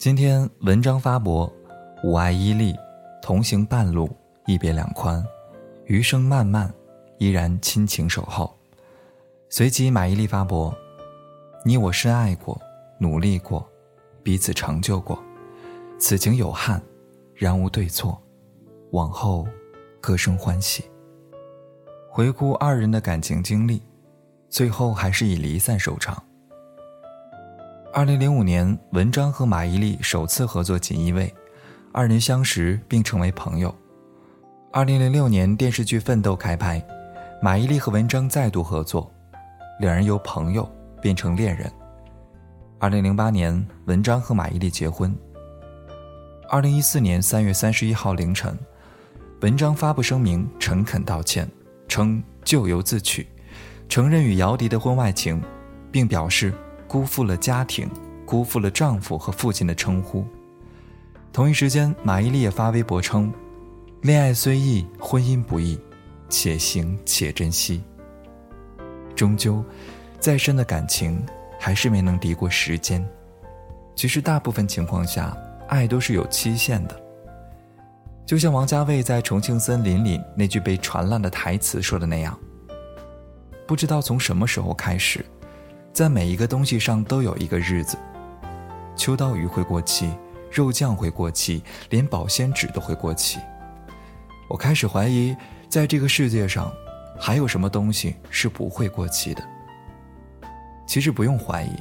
今天文章发博，吾爱伊利，同行半路，一别两宽，余生漫漫，依然亲情守候。随即马伊琍发博，你我深爱过，努力过，彼此成就过，此情有憾，然无对错，往后各生欢喜。回顾二人的感情经历，最后还是以离散收场。二零零五年，文章和马伊琍首次合作《锦衣卫》，二人相识并成为朋友。二零零六年，电视剧《奋斗》开拍，马伊琍和文章再度合作，两人由朋友变成恋人。二零零八年，文章和马伊琍结婚。二零一四年三月三十一号凌晨，文章发布声明，诚恳道歉，称咎由自取，承认与姚笛的婚外情，并表示。辜负了家庭，辜负了丈夫和父亲的称呼。同一时间，马伊琍也发微博称：“恋爱虽易，婚姻不易，且行且珍惜。”终究，再深的感情还是没能敌过时间。其实，大部分情况下，爱都是有期限的。就像王家卫在《重庆森林》里那句被传烂的台词说的那样：“不知道从什么时候开始。”在每一个东西上都有一个日子，秋刀鱼会过期，肉酱会过期，连保鲜纸都会过期。我开始怀疑，在这个世界上，还有什么东西是不会过期的？其实不用怀疑，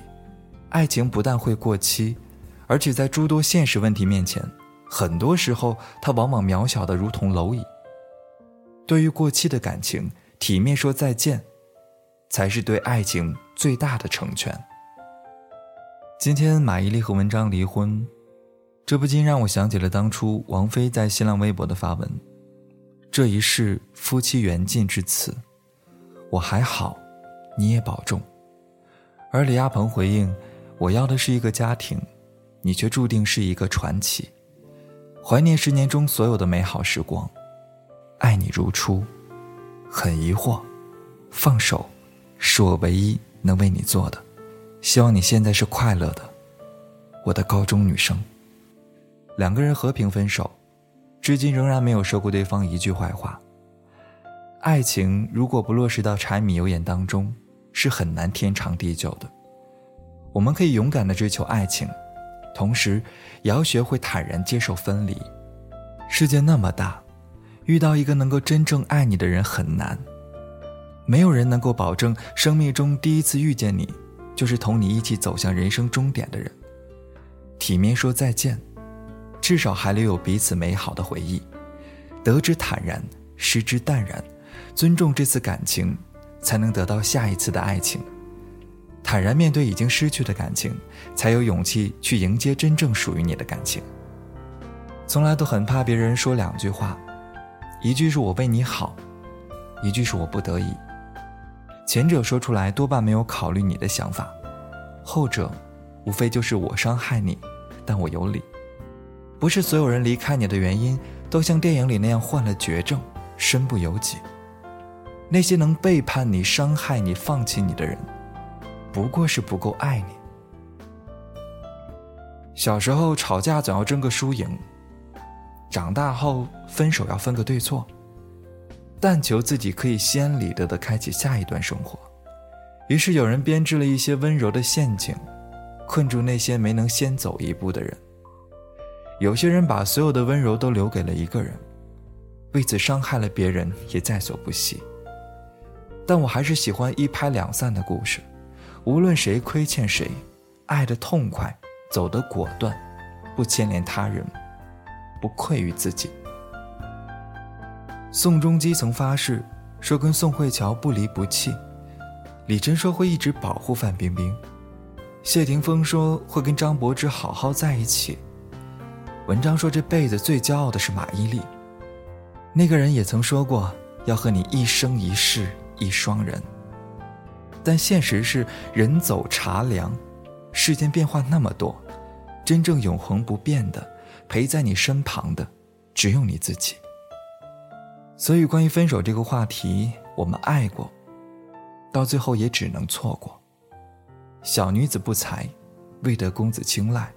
爱情不但会过期，而且在诸多现实问题面前，很多时候它往往渺小的如同蝼蚁。对于过期的感情，体面说再见。才是对爱情最大的成全。今天马伊琍和文章离婚，这不禁让我想起了当初王菲在新浪微博的发文：“这一世夫妻缘尽至此，我还好，你也保重。”而李亚鹏回应：“我要的是一个家庭，你却注定是一个传奇。怀念十年中所有的美好时光，爱你如初，很疑惑，放手。”是我唯一能为你做的，希望你现在是快乐的，我的高中女生。两个人和平分手，至今仍然没有说过对方一句坏话。爱情如果不落实到柴米油盐当中，是很难天长地久的。我们可以勇敢的追求爱情，同时也要学会坦然接受分离。世界那么大，遇到一个能够真正爱你的人很难。没有人能够保证生命中第一次遇见你，就是同你一起走向人生终点的人。体面说再见，至少还留有彼此美好的回忆。得之坦然，失之淡然，尊重这次感情，才能得到下一次的爱情。坦然面对已经失去的感情，才有勇气去迎接真正属于你的感情。从来都很怕别人说两句话，一句是我为你好，一句是我不得已。前者说出来多半没有考虑你的想法，后者，无非就是我伤害你，但我有理。不是所有人离开你的原因都像电影里那样患了绝症，身不由己。那些能背叛你、伤害你、放弃你的人，不过是不够爱你。小时候吵架总要争个输赢，长大后分手要分个对错。但求自己可以心安理得地开启下一段生活，于是有人编织了一些温柔的陷阱，困住那些没能先走一步的人。有些人把所有的温柔都留给了一个人，为此伤害了别人也在所不惜。但我还是喜欢一拍两散的故事，无论谁亏欠谁，爱得痛快，走得果断，不牵连他人，不愧于自己。宋仲基曾发誓说跟宋慧乔不离不弃，李晨说会一直保护范冰冰，谢霆锋说会跟张柏芝好好在一起，文章说这辈子最骄傲的是马伊琍，那个人也曾说过要和你一生一世一双人，但现实是人走茶凉，世间变化那么多，真正永恒不变的陪在你身旁的，只有你自己。所以，关于分手这个话题，我们爱过，到最后也只能错过。小女子不才，未得公子青睐。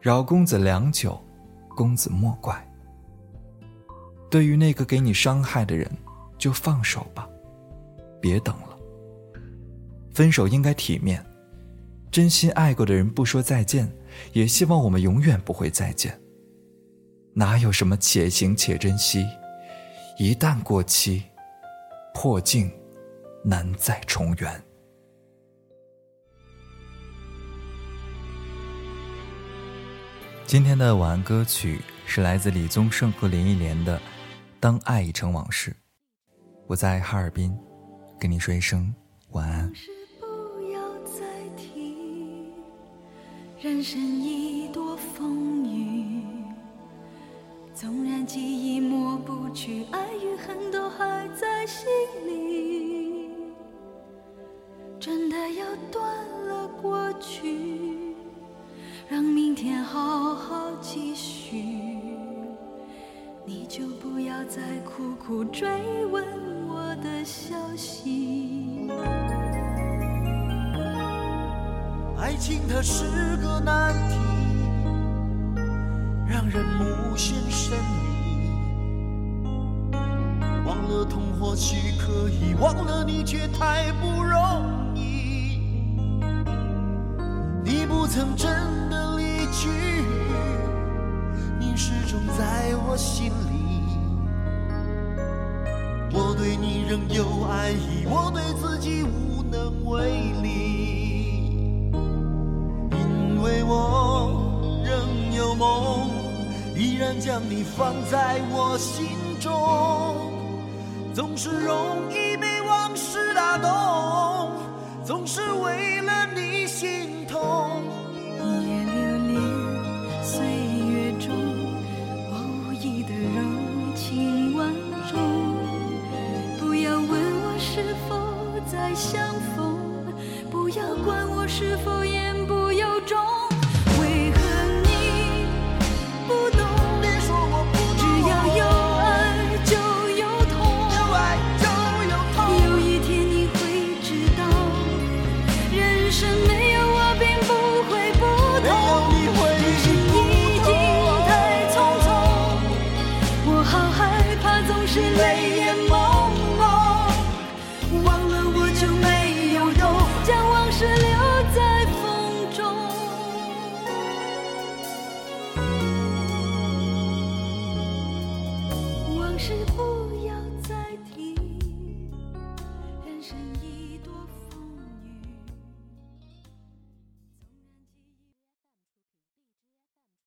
扰公子良久，公子莫怪。对于那个给你伤害的人，就放手吧，别等了。分手应该体面，真心爱过的人不说再见，也希望我们永远不会再见。哪有什么且行且珍惜？一旦过期，破镜难再重圆。今天的晚安歌曲是来自李宗盛和林忆莲的《当爱已成往事》。我在哈尔滨，跟你说一声晚安。要再提，人生已多去，让明天好好继续，你就不要再苦苦追问我。的消息。爱情它是个难题，让人无限神秘。忘了痛或许可以，忘了你却太不容易。不曾真的离去，你始终在我心里。我对你仍有爱意，我对自己无能为力，因为我仍有梦，依然将你放在我心中，总是容易被往事打动，总是为了你心痛。是不。